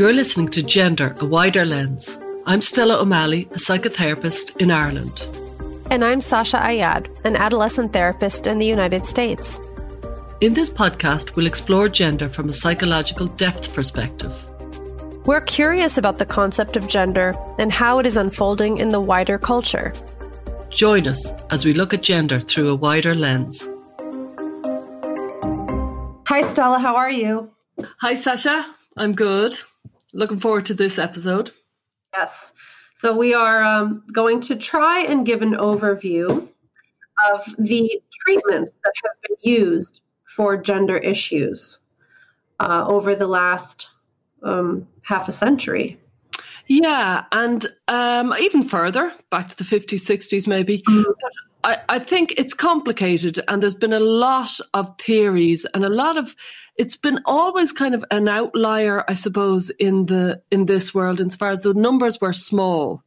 You're listening to Gender, a Wider Lens. I'm Stella O'Malley, a psychotherapist in Ireland. And I'm Sasha Ayad, an adolescent therapist in the United States. In this podcast, we'll explore gender from a psychological depth perspective. We're curious about the concept of gender and how it is unfolding in the wider culture. Join us as we look at gender through a wider lens. Hi, Stella. How are you? Hi, Sasha. I'm good. Looking forward to this episode. Yes. So, we are um, going to try and give an overview of the treatments that have been used for gender issues uh, over the last um, half a century. Yeah, and um, even further, back to the 50s, 60s, maybe. Mm-hmm. I, I think it's complicated, and there's been a lot of theories and a lot of. It's been always kind of an outlier, I suppose, in the in this world, as far as the numbers were small,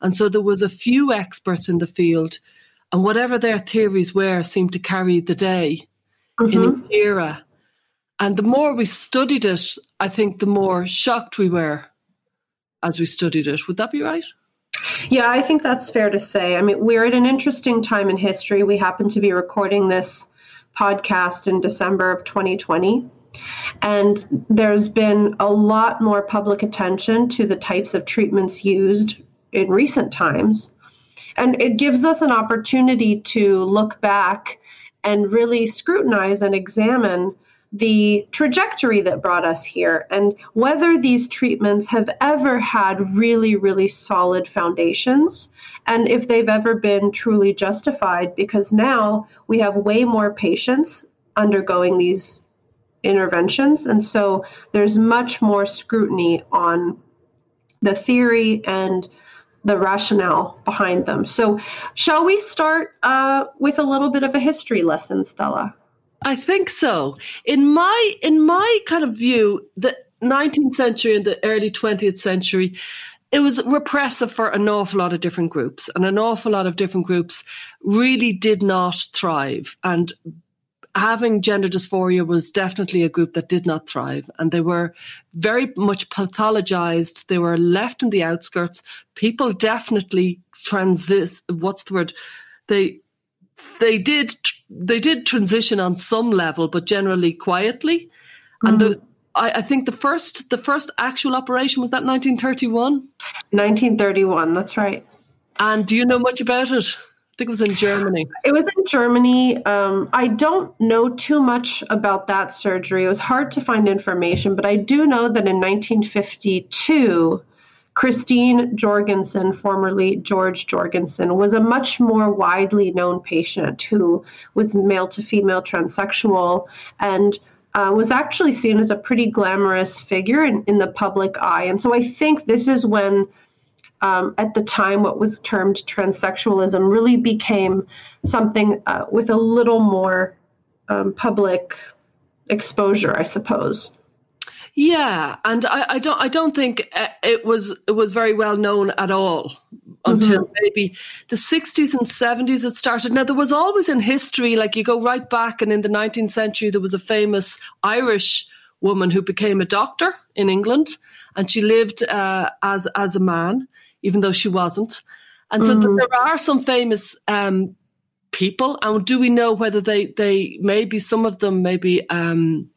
and so there was a few experts in the field, and whatever their theories were, seemed to carry the day mm-hmm. in each era. And the more we studied it, I think the more shocked we were as we studied it. Would that be right? Yeah, I think that's fair to say. I mean, we're at an interesting time in history. We happen to be recording this podcast in December of 2020. And there's been a lot more public attention to the types of treatments used in recent times. And it gives us an opportunity to look back and really scrutinize and examine the trajectory that brought us here and whether these treatments have ever had really, really solid foundations and if they've ever been truly justified because now we have way more patients undergoing these interventions. And so there's much more scrutiny on the theory and the rationale behind them. So, shall we start uh, with a little bit of a history lesson, Stella? I think so. In my in my kind of view, the 19th century and the early 20th century, it was repressive for an awful lot of different groups, and an awful lot of different groups really did not thrive. And having gender dysphoria was definitely a group that did not thrive, and they were very much pathologized. They were left in the outskirts. People definitely transit. What's the word? They they did they did transition on some level, but generally quietly. Mm-hmm. And the mm-hmm. I, I, think the first the first actual operation was that 1931. 1931, that's right. And do you know much about it? I think it was in Germany. It was in Germany. Um, I don't know too much about that surgery. It was hard to find information, but I do know that in 1952 Christine Jorgensen, formerly George Jorgensen, was a much more widely known patient who was male to female transsexual and uh, was actually seen as a pretty glamorous figure in, in the public eye. And so I think this is when, um, at the time, what was termed transsexualism really became something uh, with a little more um, public exposure, I suppose. Yeah, and I, I, don't I don't think uh, it was it was very well known at all until mm-hmm. maybe the 60s and 70s it started. Now there was always in history like you go right back and in the 19th century there was a famous Irish woman who became a doctor in England and she lived uh, as as a man even though she wasn't. And so mm-hmm. there are some famous um, people and do we know whether they they maybe some of them maybe um,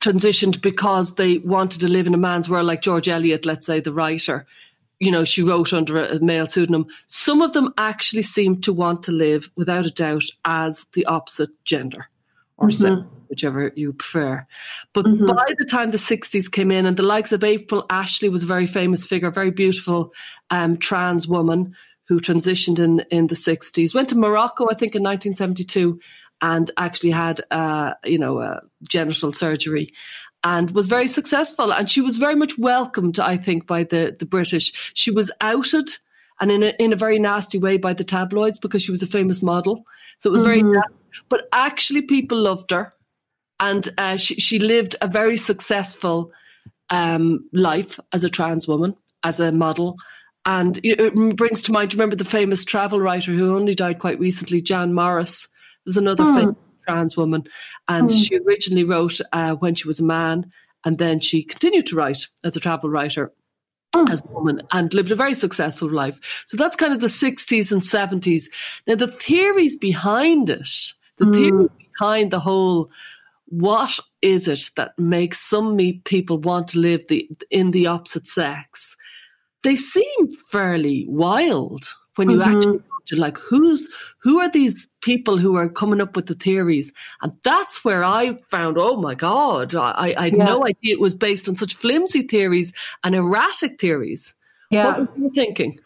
transitioned because they wanted to live in a man's world, like George Eliot, let's say, the writer. You know, she wrote under a male pseudonym. Some of them actually seem to want to live, without a doubt, as the opposite gender or mm-hmm. sex, whichever you prefer. But mm-hmm. by the time the 60s came in, and the likes of April Ashley was a very famous figure, very beautiful um, trans woman who transitioned in, in the 60s, went to Morocco, I think, in 1972, and actually had, uh, you know, a genital surgery and was very successful. And she was very much welcomed, I think, by the, the British. She was outed and in a, in a very nasty way by the tabloids because she was a famous model. So it was mm-hmm. very, but actually people loved her. And uh, she, she lived a very successful um, life as a trans woman, as a model. And it brings to mind, remember the famous travel writer who only died quite recently, Jan Morris, was another mm. famous trans woman, and mm. she originally wrote uh, when she was a man, and then she continued to write as a travel writer as a woman and lived a very successful life. So that's kind of the 60s and 70s. Now, the theories behind it, the mm. theory behind the whole what is it that makes some people want to live the, in the opposite sex? They seem fairly wild when you mm-hmm. actually to like who's who are these people who are coming up with the theories and that's where i found oh my god i, I had yeah. no idea it was based on such flimsy theories and erratic theories yeah what were you thinking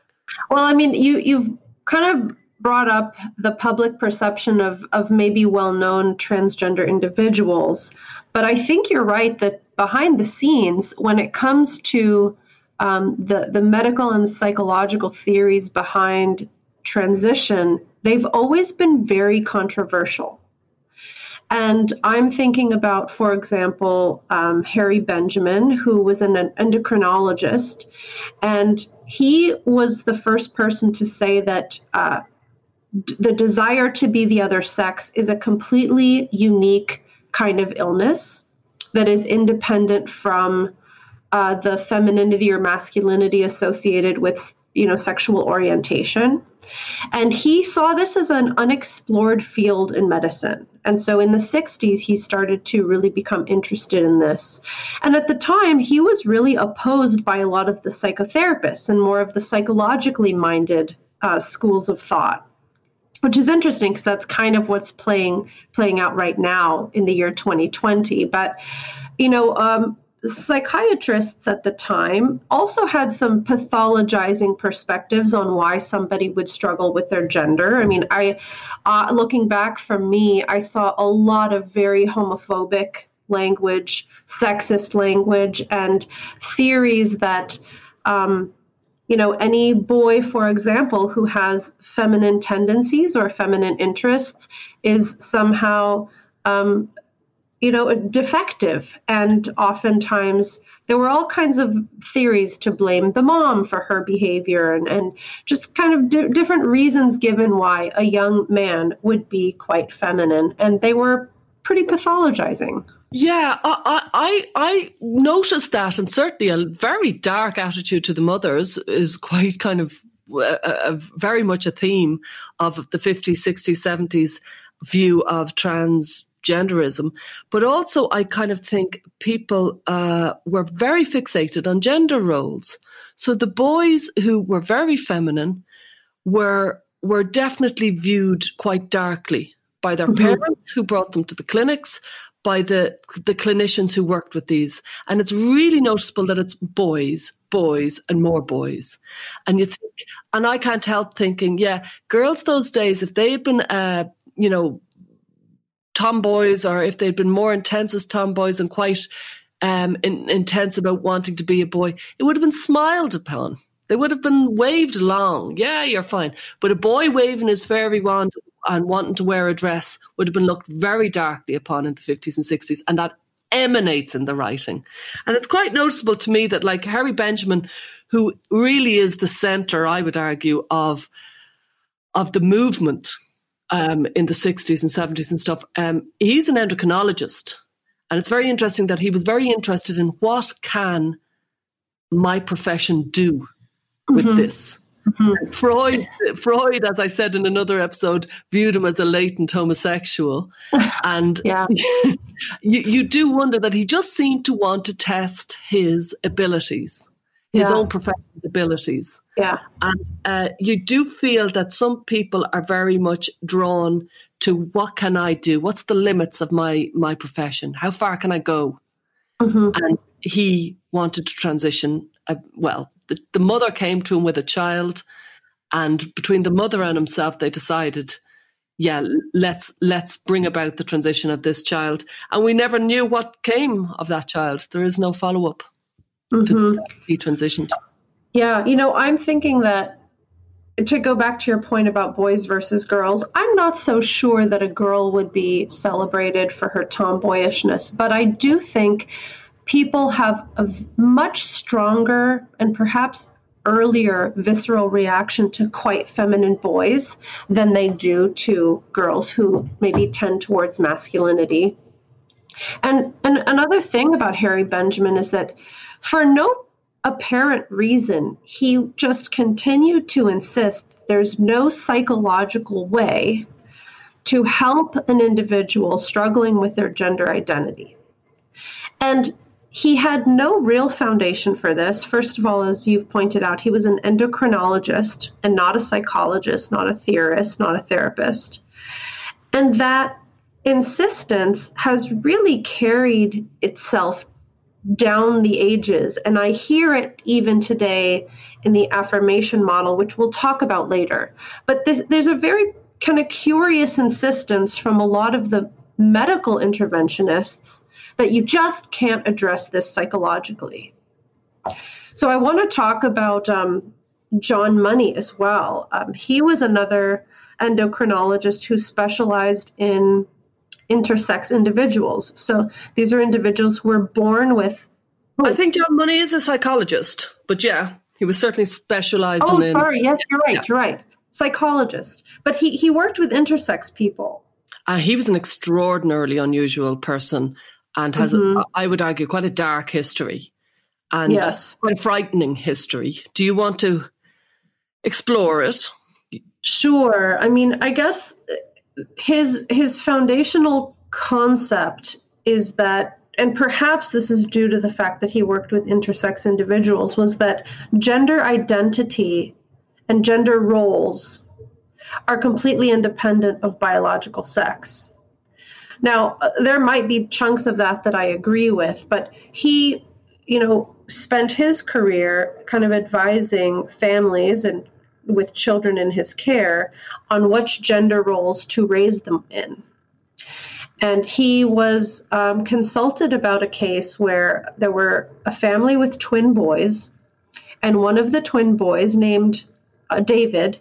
well i mean you you've kind of brought up the public perception of of maybe well-known transgender individuals but i think you're right that behind the scenes when it comes to um, the the medical and psychological theories behind transition, they've always been very controversial. And I'm thinking about, for example, um, Harry Benjamin, who was an endocrinologist, and he was the first person to say that uh, d- the desire to be the other sex is a completely unique kind of illness that is independent from uh, the femininity or masculinity associated with you know sexual orientation. And he saw this as an unexplored field in medicine. And so in the 60s he started to really become interested in this. And at the time he was really opposed by a lot of the psychotherapists and more of the psychologically minded uh, schools of thought which is interesting because that's kind of what's playing playing out right now in the year 2020 but you know um, psychiatrists at the time also had some pathologizing perspectives on why somebody would struggle with their gender. I mean, I, uh, looking back from me, I saw a lot of very homophobic language, sexist language, and theories that. Um, you know, any boy, for example, who has feminine tendencies or feminine interests is somehow um, you know, defective. And oftentimes there were all kinds of theories to blame the mom for her behavior and, and just kind of di- different reasons given why a young man would be quite feminine. And they were pretty pathologizing. Yeah, I, I I noticed that, and certainly a very dark attitude to the mothers is quite kind of a, a very much a theme of the 50s, 60s, 70s view of trans genderism, but also I kind of think people uh, were very fixated on gender roles. So the boys who were very feminine were were definitely viewed quite darkly by their mm-hmm. parents who brought them to the clinics, by the the clinicians who worked with these, and it's really noticeable that it's boys, boys, and more boys. And you think, and I can't help thinking, yeah, girls those days, if they had been, uh, you know, tomboys or if they'd been more intense as tomboys and quite um, in, intense about wanting to be a boy, it would have been smiled upon. They would have been waved along. Yeah, you're fine. But a boy waving his fairy wand and wanting to wear a dress would have been looked very darkly upon in the 50s and 60s. And that emanates in the writing. And it's quite noticeable to me that, like Harry Benjamin, who really is the center, I would argue, of of the movement um, in the 60s and 70s and stuff. Um, he's an endocrinologist. And it's very interesting that he was very interested in what can my profession do with mm-hmm. this. Mm-hmm. Freud, Freud, as I said in another episode, viewed him as a latent homosexual, and yeah. you, you do wonder that he just seemed to want to test his abilities his yeah. own professional abilities. Yeah. And uh, you do feel that some people are very much drawn to what can I do? What's the limits of my my profession? How far can I go? Mm-hmm. And he wanted to transition. Uh, well, the, the mother came to him with a child, and between the mother and himself, they decided, yeah, let's let's bring about the transition of this child. And we never knew what came of that child. There is no follow up mm-hmm. to be transitioned? Yeah, you know, I'm thinking that to go back to your point about boys versus girls, I'm not so sure that a girl would be celebrated for her tomboyishness, but I do think people have a much stronger and perhaps earlier visceral reaction to quite feminine boys than they do to girls who maybe tend towards masculinity. And, and another thing about Harry Benjamin is that for no apparent reason, he just continued to insist there's no psychological way to help an individual struggling with their gender identity. And he had no real foundation for this. First of all, as you've pointed out, he was an endocrinologist and not a psychologist, not a theorist, not a therapist. And that insistence has really carried itself down the ages. And I hear it even today in the affirmation model, which we'll talk about later. But this, there's a very kind of curious insistence from a lot of the medical interventionists that you just can't address this psychologically. So I want to talk about um, John Money as well. Um, he was another endocrinologist who specialized in intersex individuals. So these are individuals who were born with. Oh. I think John Money is a psychologist, but yeah, he was certainly specializing oh, in. sorry. Yes, you're right. Yeah. You're right. Psychologist, but he he worked with intersex people. Uh, he was an extraordinarily unusual person and has, mm-hmm. a, I would argue, quite a dark history and yes. quite a frightening history. Do you want to explore it? Sure. I mean, I guess his his foundational concept is that and perhaps this is due to the fact that he worked with intersex individuals was that gender identity and gender roles are completely independent of biological sex. Now, there might be chunks of that that I agree with, but he, you know, spent his career kind of advising families and with children in his care on which gender roles to raise them in. And he was um, consulted about a case where there were a family with twin boys, and one of the twin boys, named uh, David,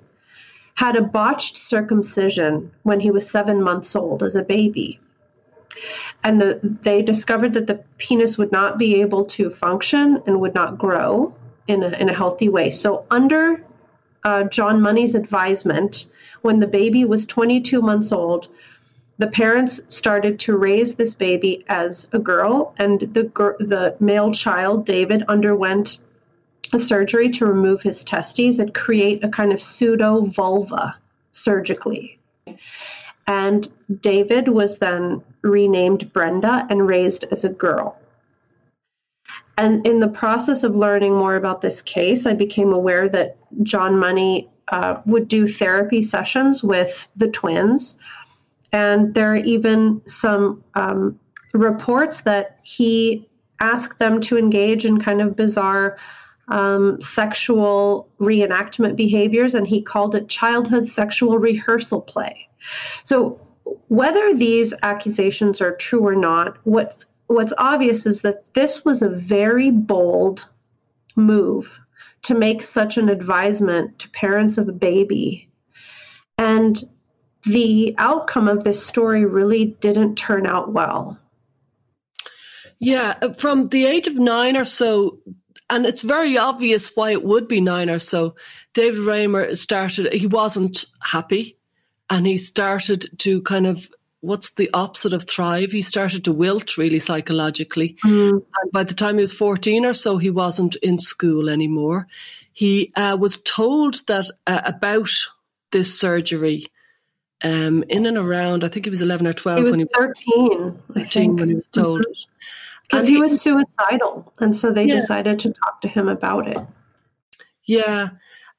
had a botched circumcision when he was seven months old as a baby. And the, they discovered that the penis would not be able to function and would not grow in a, in a healthy way. So, under uh, John Money's advisement, when the baby was 22 months old, the parents started to raise this baby as a girl, and the the male child, David, underwent a surgery to remove his testes and create a kind of pseudo vulva surgically. And David was then renamed Brenda and raised as a girl. And in the process of learning more about this case, I became aware that John Money uh, would do therapy sessions with the twins. And there are even some um, reports that he asked them to engage in kind of bizarre um, sexual reenactment behaviors, and he called it childhood sexual rehearsal play. So, whether these accusations are true or not, what's what's obvious is that this was a very bold move to make such an advisement to parents of a baby. And the outcome of this story really didn't turn out well. Yeah, uh, from the age of nine or so, and it's very obvious why it would be nine or so. David Reimer started, he wasn't happy and he started to kind of what's the opposite of thrive? He started to wilt really psychologically. Mm. And by the time he was 14 or so, he wasn't in school anymore. He uh, was told that uh, about this surgery um, in and around, I think he was 11 or 12 he was when he 13, 13 when he was told mm-hmm. it. Because he, he, was suicidal. And so they yeah. decided to talk to him about it. Yeah.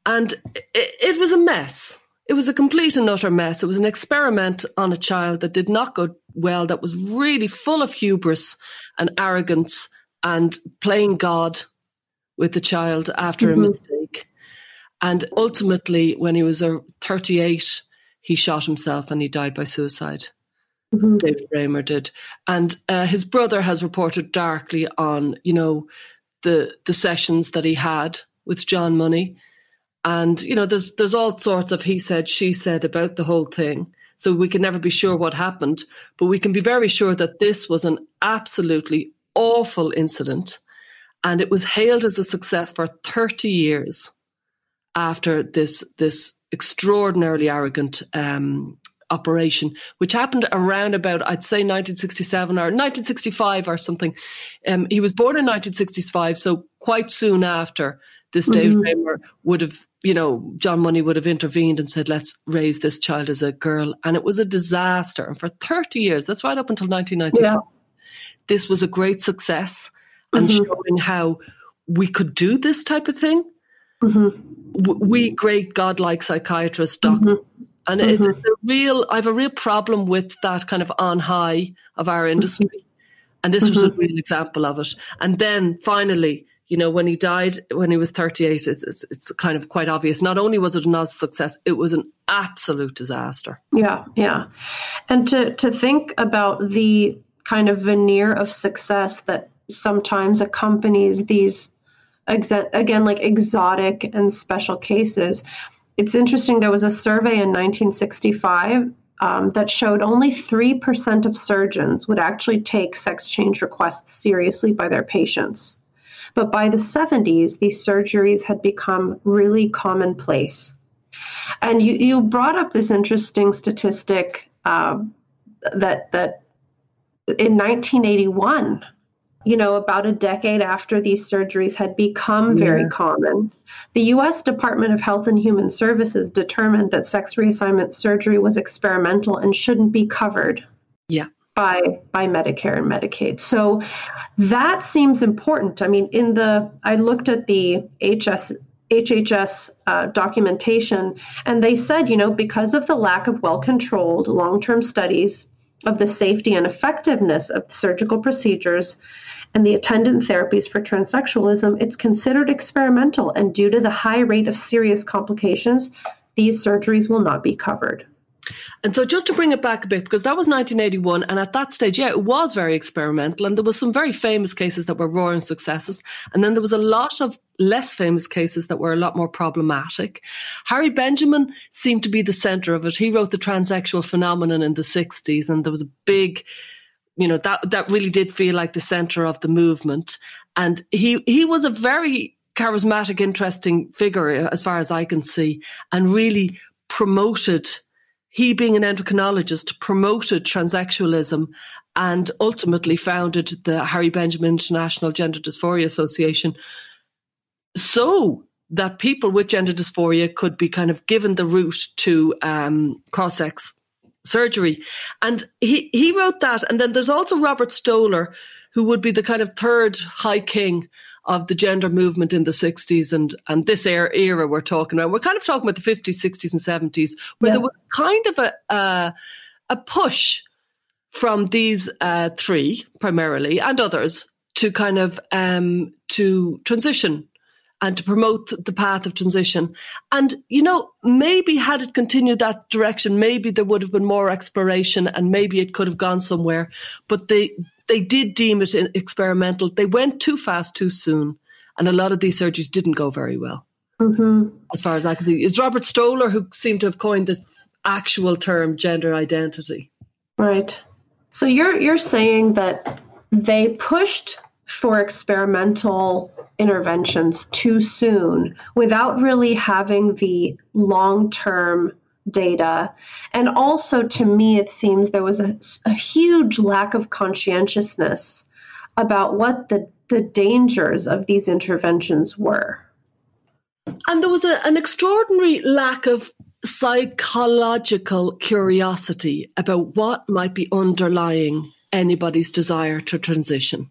And it, it was a mess it was a complete and utter mess. It was an experiment on a child that did not go well, that was really full of hubris and arrogance and playing God with the child after mm-hmm. a mistake. And ultimately, when he was uh, 38, he shot himself and he died by suicide. Mm-hmm. David Reimer did. And uh, his brother has reported darkly on, you know, the the sessions that he had with John Money and you know, there's there's all sorts of he said, she said about the whole thing. So we can never be sure what happened, but we can be very sure that this was an absolutely awful incident, and it was hailed as a success for 30 years after this this extraordinarily arrogant um, operation, which happened around about, I'd say 1967 or 1965 or something. Um, he was born in 1965, so quite soon after this David mm-hmm. would have, you know, John Money would have intervened and said, let's raise this child as a girl. And it was a disaster. And for 30 years, that's right up until 1995, yeah. this was a great success and mm-hmm. showing how we could do this type of thing. Mm-hmm. We great godlike psychiatrists, doctors, mm-hmm. and mm-hmm. it's a real. I have a real problem with that kind of on high of our industry, and this was a mm-hmm. real example of it. And then finally, you know, when he died when he was 38, it's, it's, it's kind of quite obvious. Not only was it not a success, it was an absolute disaster. Yeah, yeah, and to to think about the kind of veneer of success that sometimes accompanies these again like exotic and special cases it's interesting there was a survey in 1965 um, that showed only 3% of surgeons would actually take sex change requests seriously by their patients but by the 70s these surgeries had become really commonplace and you, you brought up this interesting statistic uh, that that in 1981 you know, about a decade after these surgeries had become very yeah. common, the US Department of Health and Human Services determined that sex reassignment surgery was experimental and shouldn't be covered. Yeah. By, by Medicare and Medicaid. So that seems important. I mean, in the, I looked at the HS, HHS uh, documentation, and they said, you know, because of the lack of well controlled long term studies of the safety and effectiveness of surgical procedures, and the attendant therapies for transsexualism, it's considered experimental, and due to the high rate of serious complications, these surgeries will not be covered. And so, just to bring it back a bit, because that was 1981, and at that stage, yeah, it was very experimental, and there was some very famous cases that were roaring successes, and then there was a lot of less famous cases that were a lot more problematic. Harry Benjamin seemed to be the centre of it. He wrote the transsexual phenomenon in the 60s, and there was a big you know that that really did feel like the center of the movement and he he was a very charismatic interesting figure as far as i can see and really promoted he being an endocrinologist promoted transsexualism and ultimately founded the harry benjamin international gender dysphoria association so that people with gender dysphoria could be kind of given the route to um, cross-sex surgery. And he, he wrote that. And then there's also Robert Stoller, who would be the kind of third high king of the gender movement in the 60s and, and this era, era we're talking about. We're kind of talking about the 50s, 60s, and 70s, where there was kind of a, uh, a push from these uh, three primarily and others to kind of um, to transition and to promote the path of transition. And, you know, maybe had it continued that direction, maybe there would have been more exploration and maybe it could have gone somewhere. But they, they did deem it experimental. They went too fast too soon. And a lot of these surgeries didn't go very well. Mm-hmm. As far as I can see, it's Robert Stoller who seemed to have coined this actual term gender identity. Right. So you're you're saying that they pushed for experimental interventions too soon without really having the long term data. And also, to me, it seems there was a, a, huge lack of conscientiousness about what the, the dangers of these interventions were. And there was a, an extraordinary lack of psychological curiosity about what might be underlying anybody's desire to transition.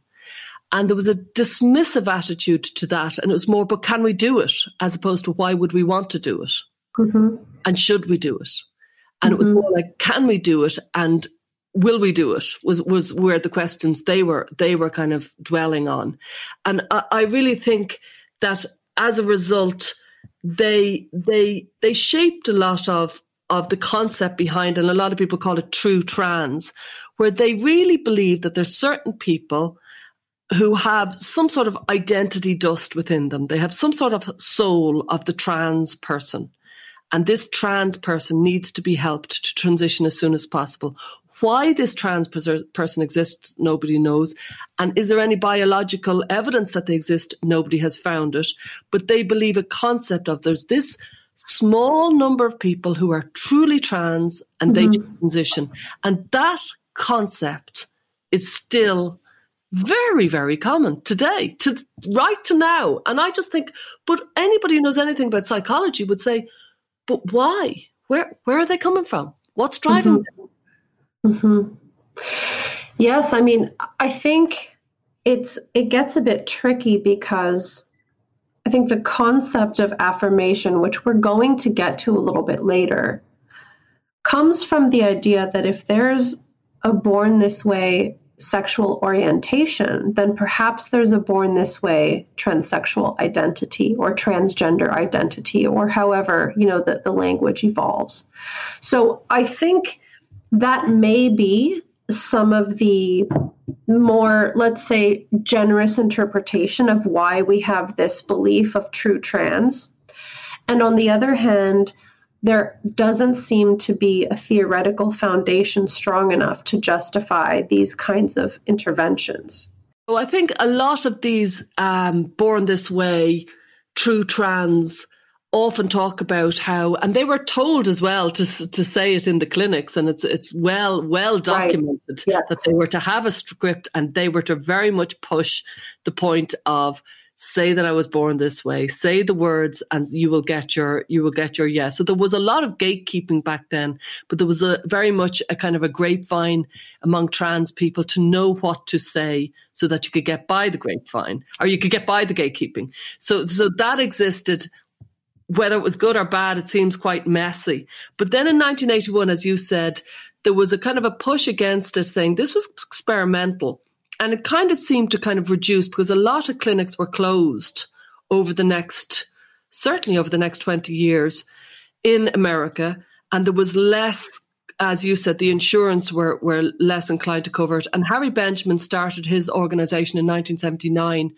And there was a dismissive attitude to that. And it was more, but can we do it? As opposed to why would we want to do it? Mm-hmm. And should we do it? And mm-hmm. it was mm-hmm. more like, can we do it? And will we do it? Was was where the questions they were they were kind of dwelling on. And I, I really think that as a result, they they they shaped a lot of of the concept behind, and a lot of people call it true trans, where they really believe that there's certain people who have some sort of identity dust within them. They have some sort of soul of the trans person. And this trans person needs to be helped to transition as soon as possible. Why this trans person exists, nobody knows. And is there any biological evidence that they exist? Nobody has found it. But they believe a concept of there's this small number of people who are truly trans and mm-hmm. they transition. And that concept is still very, very common today, to right to now. And I just think, but anybody who knows anything about psychology would say, but why? Where where are they coming from? What's driving mm-hmm. them? Mm-hmm. Yes, I mean, I think it's it gets a bit tricky because I think the concept of affirmation, which we're going to get to a little bit later, comes from the idea that if there's a born this way sexual orientation, then perhaps there's a born this way transsexual identity or transgender identity, or however, you know, the, the language evolves. So I think that may be some of the more, let's say, generous interpretation of why we have this belief of true trans. And on the other hand, there doesn't seem to be a theoretical foundation strong enough to justify these kinds of interventions. Well, I think a lot of these um, born this way, true trans, often talk about how, and they were told as well to to say it in the clinics, and it's it's well well documented right. yes. that they were to have a script and they were to very much push the point of say that I was born this way, say the words, and you will get your you will get your yes. So there was a lot of gatekeeping back then, but there was a very much a kind of a grapevine among trans people to know what to say so that you could get by the grapevine or you could get by the gatekeeping. So so that existed whether it was good or bad, it seems quite messy. But then in 1981, as you said, there was a kind of a push against it saying this was experimental. And it kind of seemed to kind of reduce because a lot of clinics were closed over the next, certainly over the next 20 years in America. And there was less, as you said, the insurance were, were less inclined to cover it. And Harry Benjamin started his organization in 1979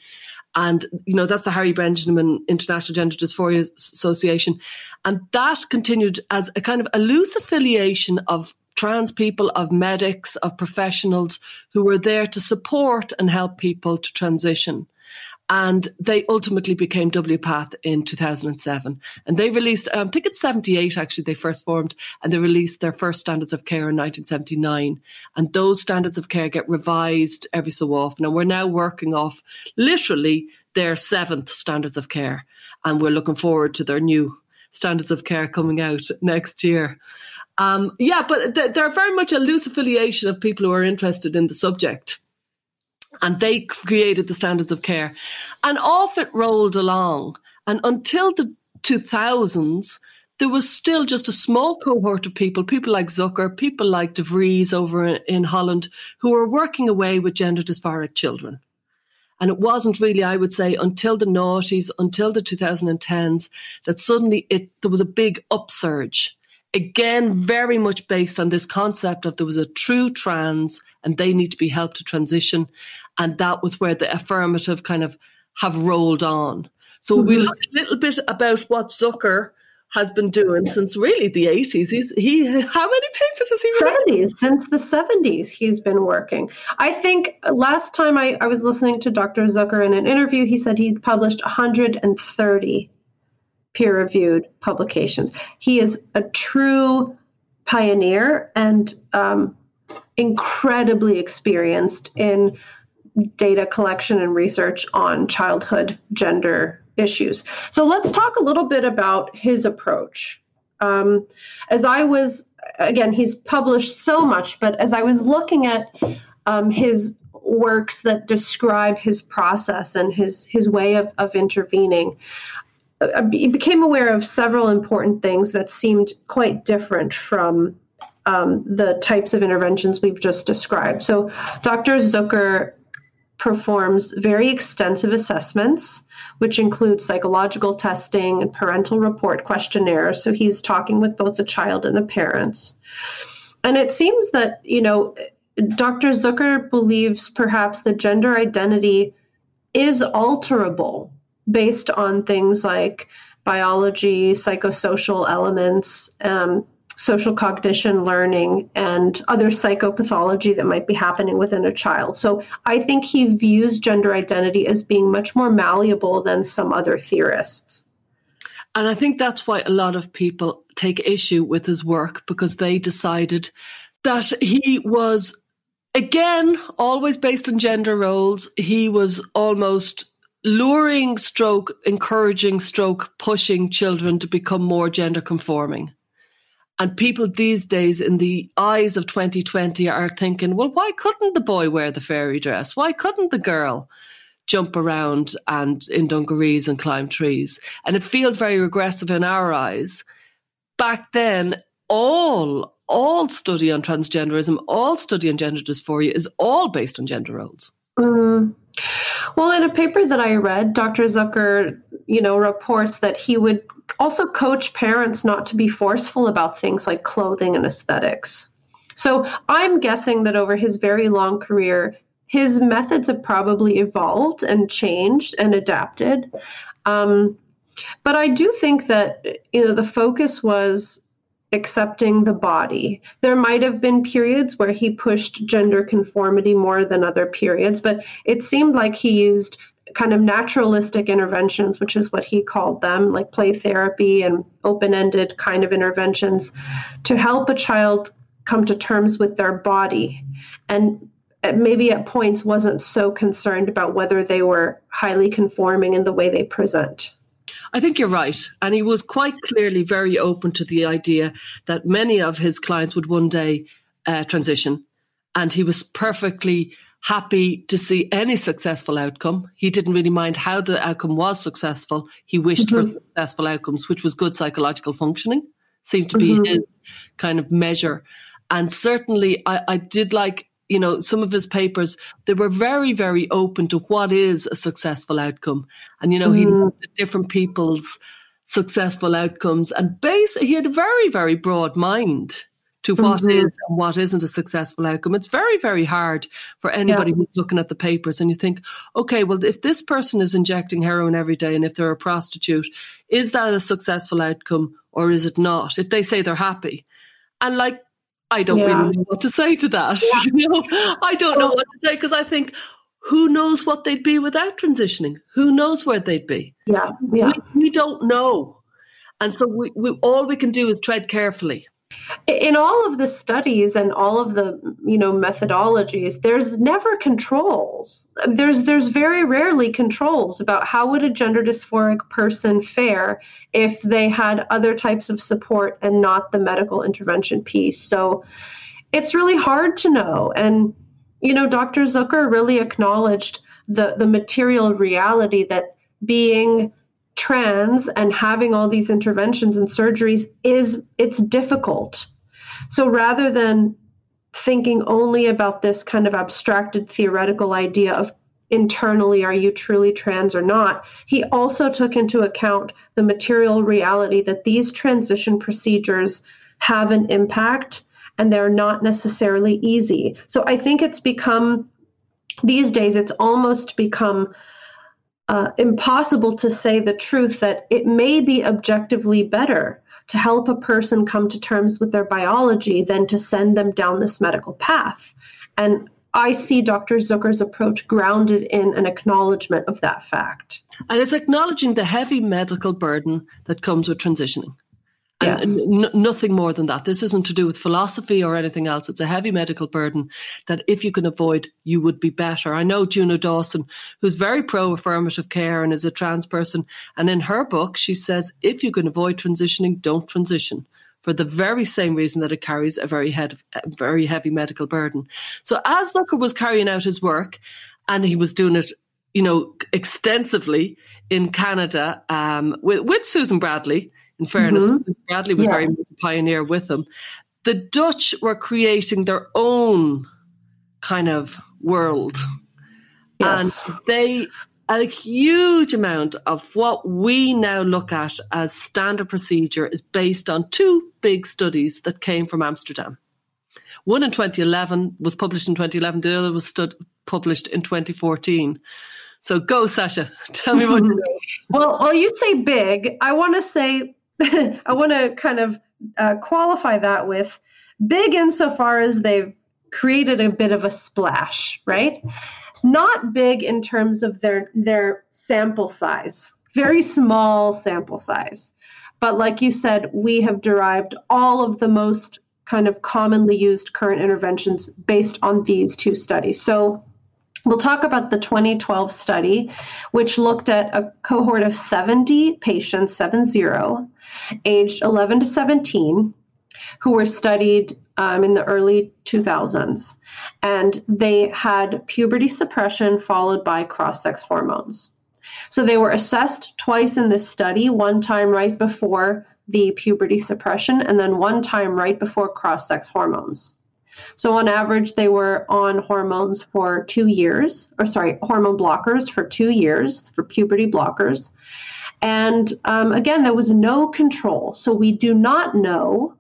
and, you know, that's the Harry Benjamin International Gender Dysphoria Association. And that continued as a kind of a loose affiliation of trans people, of medics, of professionals who were there to support and help people to transition. And they ultimately became WPATH in 2007. And they released, um, I think it's 78 actually, they first formed, and they released their first standards of care in 1979. And those standards of care get revised every so often. And we're now working off literally their seventh standards of care. And we're looking forward to their new standards of care coming out next year. Um, yeah, but they're very much a loose affiliation of people who are interested in the subject and they created the standards of care. And off it rolled along. And until the 2000s, there was still just a small cohort of people, people like Zucker, people like De Vries over in Holland, who were working away with gender dysphoric children. And it wasn't really, I would say, until the noughties, until the 2010s, that suddenly it there was a big upsurge. Again, very much based on this concept of there was a true trans and they need to be helped to transition. And that was where the affirmative kind of have rolled on. So mm-hmm. we look a little bit about what Zucker has been doing since really the 80s. He's he how many papers has he released? 70s since the 70s he's been working. I think last time I, I was listening to Dr. Zucker in an interview, he said he'd published 130 peer-reviewed publications. He is a true pioneer and um, incredibly experienced in data collection and research on childhood gender issues. So let's talk a little bit about his approach. Um, as I was, again, he's published so much, but as I was looking at um, his works that describe his process and his his way of, of intervening, I became aware of several important things that seemed quite different from um, the types of interventions we've just described. So, Dr. Zucker performs very extensive assessments, which include psychological testing and parental report questionnaires. So, he's talking with both the child and the parents. And it seems that, you know, Dr. Zucker believes perhaps that gender identity is alterable based on things like biology, psychosocial elements, um, social cognition learning and other psychopathology that might be happening within a child. So I think he views gender identity as being much more malleable than some other theorists. And I think that's why a lot of people take issue with his work because they decided that he was, again, always based on gender roles. He was almost luring stroke, encouraging stroke, pushing children to become more gender conforming. And people these days, in the eyes of 2020, are thinking, well, why couldn't the boy wear the fairy dress? Why couldn't the girl jump around and in dungarees and climb trees? And it feels very regressive in our eyes. Back then, all all study on transgenderism, all study on gender dysphoria is all based on gender roles. Mm. Well, in a paper that I read, Dr. Zucker, you know, reports that he would also coach parents not to be forceful about things like clothing and aesthetics. So I'm guessing that over his very long career, his methods have probably evolved and changed and adapted. Um, but I do think that you know the focus was accepting the body. There might have been periods where he pushed gender conformity more than other periods, but it seemed like he used kind of naturalistic interventions, which is what he called them, like play therapy and open ended kind of interventions, to help a child come to terms with their body. And uh, maybe at points wasn't so concerned about whether they were highly conforming in the way they present. I think you're right. And he was quite clearly very open to the idea that many of his clients would one day uh, transition. And he was perfectly happy to see any successful outcome. He didn't really mind how the outcome was successful. He wished mm-hmm. for successful outcomes, which was good psychological functioning, seemed to be mm-hmm. his kind of measure. And certainly, I, I did like you know, some of his papers, they were very, very open to what is a successful outcome. And, you know, mm. he looked at different people's successful outcomes and base, he had a very, very broad mind to what mm-hmm. is and what isn't a successful outcome. It's very, very hard for anybody yeah. who's looking at the papers and you think, okay, well, if this person is injecting heroin every day and if they're a prostitute, is that a successful outcome or is it not? If they say they're happy. And like I don't yeah. really know what to say to that. Yeah. You know, I don't know what to say because I think who knows what they'd be without transitioning? Who knows where they'd be? Yeah, yeah. We, we don't know, and so we, we all we can do is tread carefully in all of the studies and all of the you know methodologies there's never controls. There's there's very rarely controls about how would a gender dysphoric person fare if they had other types of support and not the medical intervention piece. So it's really hard to know. And you know dr zucker really acknowledged the the material reality that being trans and having all these interventions and surgeries is it's difficult. So rather than thinking only about this kind of abstracted theoretical idea of internally are you truly trans or not he also took into account the material reality that these transition procedures have an impact and they're not necessarily easy. So i think it's become these days it's almost become uh, impossible to say the truth that it may be objectively better to help a person come to terms with their biology than to send them down this medical path. And I see Dr. Zucker's approach grounded in an acknowledgement of that fact. And it's acknowledging the heavy medical burden that comes with transitioning. Yes. N- nothing more than that. This isn't to do with philosophy or anything else. It's a heavy medical burden that if you can avoid, you would be better. I know Juno Dawson, who's very pro affirmative care and is a trans person. And in her book, she says, if you can avoid transitioning, don't transition for the very same reason that it carries a very, head, a very heavy medical burden. So as Zucker was carrying out his work and he was doing it, you know, extensively in Canada um, with, with Susan Bradley, in fairness, mm-hmm. Bradley was yes. very much a pioneer with them. The Dutch were creating their own kind of world. Yes. And they a huge amount of what we now look at as standard procedure is based on two big studies that came from Amsterdam. One in 2011 was published in 2011, the other was stud- published in 2014. So go, Sasha. Tell me what you know. well, well, you say big. I want to say I want to kind of uh, qualify that with big insofar as they've created a bit of a splash, right? Not big in terms of their their sample size. very small sample size. But like you said, we have derived all of the most kind of commonly used current interventions based on these two studies. So We'll talk about the 2012 study, which looked at a cohort of 70 patients, 70, aged 11 to 17, who were studied um, in the early 2000s. And they had puberty suppression followed by cross sex hormones. So they were assessed twice in this study, one time right before the puberty suppression, and then one time right before cross sex hormones. So on average, they were on hormones for two years, or sorry, hormone blockers for two years for puberty blockers. And um, again, there was no control. So we do not know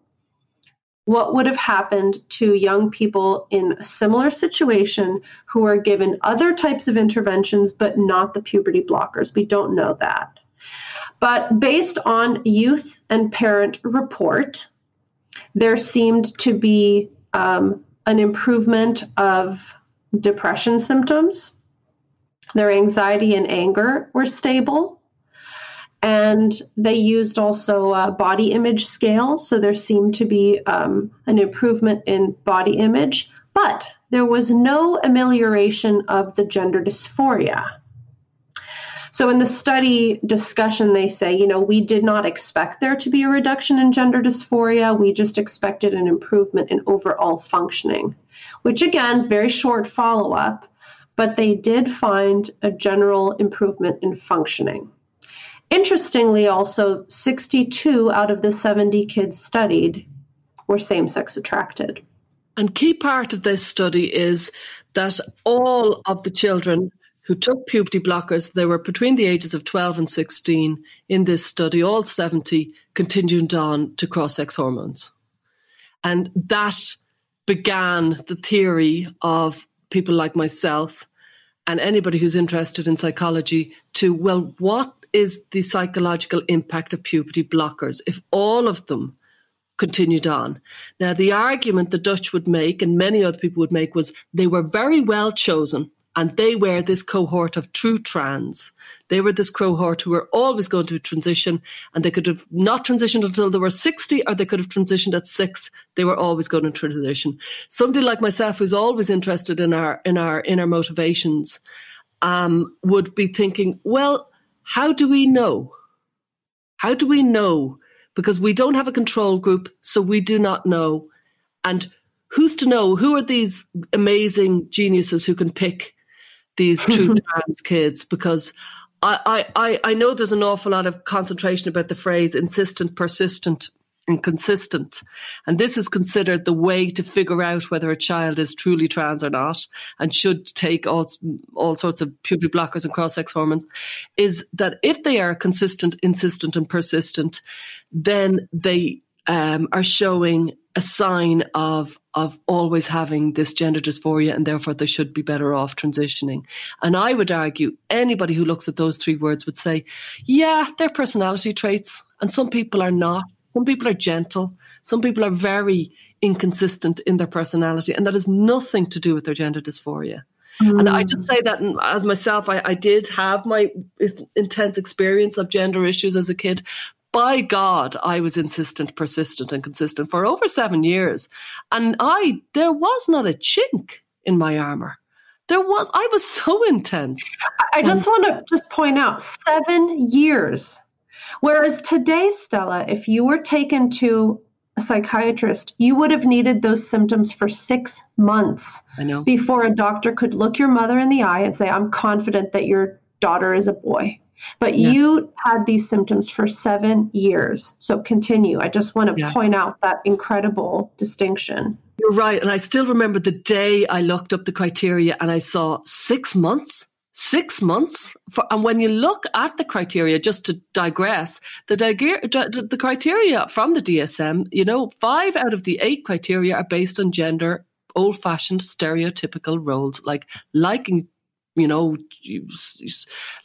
what would have happened to young people in a similar situation who are given other types of interventions, but not the puberty blockers. We don't know that. But based on youth and parent report, there seemed to be um, an improvement of depression symptoms. Their anxiety and anger were stable. And they used also a body image scale. So there seemed to be um, an improvement in body image, but there was no amelioration of the gender dysphoria. So in the study discussion, they say, you know, we did not expect there to be a reduction in gender dysphoria. We just expected an improvement in overall functioning, which again, very short follow up, but they did find a general improvement in functioning. Interestingly, also, 62 out of the 70 kids studied were same sex attracted. And key part of this study is that all of the children who took puberty blockers. They were between the ages of 12 and 16 in this study, all 70 continued on to cross sex hormones. And that began the theory of people like myself and anybody who's interested in psychology to, well, what is the psychological impact of puberty blockers if all of them continued on. Now, the argument the Dutch would make and many other people would make was they were very well chosen and they were this cohort of true trans. They were this cohort who were always going to transition, and they could have not transitioned until they were 60, or they could have transitioned at six. They were always going to transition. Somebody like myself, who's always interested in our in our inner motivations, um, would be thinking, well, how do we know? How do we know? Because we don't have a control group, so we do not know. And who's to know? Who are these amazing geniuses who can pick these true trans kids because I, I, I know there's an awful lot of concentration about the phrase insistent, persistent, and consistent. And this is considered the way to figure out whether a child is truly trans or not and should take all, all sorts of puberty blockers and cross sex hormones is that if they are consistent, insistent, and persistent, then they um, are showing a sign of of always having this gender dysphoria and therefore they should be better off transitioning. And I would argue anybody who looks at those three words would say, yeah, they're personality traits and some people are not. Some people are gentle. Some people are very inconsistent in their personality and that has nothing to do with their gender dysphoria. Mm. And I just say that as myself, I, I did have my intense experience of gender issues as a kid, by God, I was insistent, persistent, and consistent for over seven years. And I, there was not a chink in my armor. There was, I was so intense. I just want to just point out seven years. Whereas today, Stella, if you were taken to a psychiatrist, you would have needed those symptoms for six months before a doctor could look your mother in the eye and say, I'm confident that your daughter is a boy. But yeah. you had these symptoms for seven years. So continue. I just want to yeah. point out that incredible distinction. You're right. And I still remember the day I looked up the criteria and I saw six months. Six months, for, and when you look at the criteria, just to digress, the, the criteria from the DSM, you know, five out of the eight criteria are based on gender old fashioned stereotypical roles like liking you know,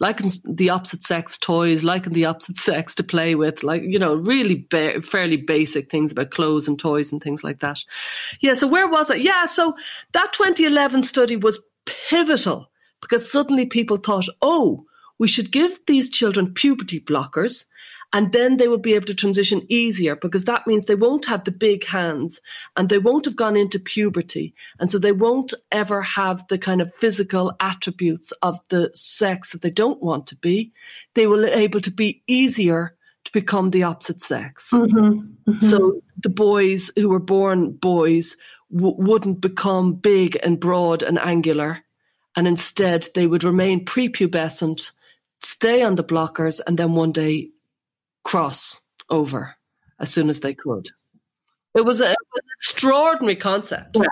liking the opposite sex toys, liking the opposite sex to play with, like, you know, really ba- fairly basic things about clothes and toys and things like that. Yeah, so where was it? Yeah, so that 2011 study was pivotal because suddenly people thought, oh, we should give these children puberty blockers and then they will be able to transition easier because that means they won't have the big hands and they won't have gone into puberty. And so they won't ever have the kind of physical attributes of the sex that they don't want to be. They will be able to be easier to become the opposite sex. Mm-hmm. Mm-hmm. So the boys who were born boys w- wouldn't become big and broad and angular. And instead, they would remain prepubescent, stay on the blockers, and then one day cross over as soon as they could. It was, a, it was an extraordinary concept. Yeah,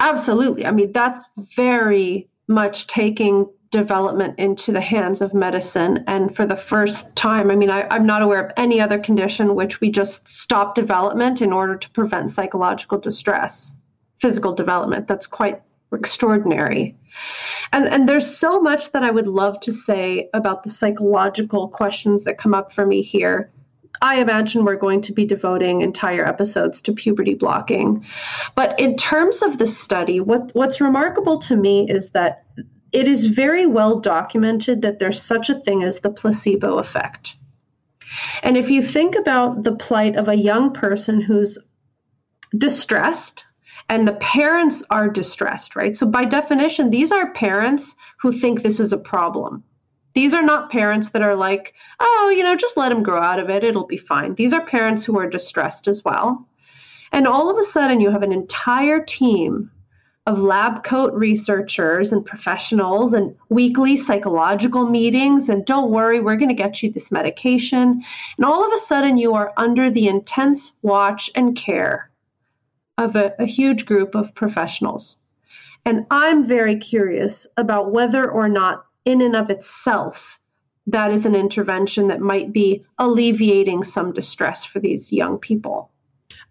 absolutely. I mean, that's very much taking development into the hands of medicine. And for the first time, I mean, I, am not aware of any other condition which we just stop development in order to prevent psychological distress, physical development. That's quite extraordinary. And and there's so much that I would love to say about the psychological questions that come up for me here. I imagine we're going to be devoting entire episodes to puberty blocking. But in terms of the study, what, what's remarkable to me is that it is very well documented that there's such a thing as the placebo effect. And if you think about the plight of a young person who's distressed, and the parents are distressed, right? So, by definition, these are parents who think this is a problem. These are not parents that are like, oh, you know, just let him grow out of it, it'll be fine. These are parents who are distressed as well. And all of a sudden, you have an entire team of lab coat researchers and professionals and weekly psychological meetings. And don't worry, we're going to get you this medication. And all of a sudden, you are under the intense watch and care of a, a huge group of professionals. And I'm very curious about whether or not, in and of itself, that is an intervention that might be alleviating some distress for these young people.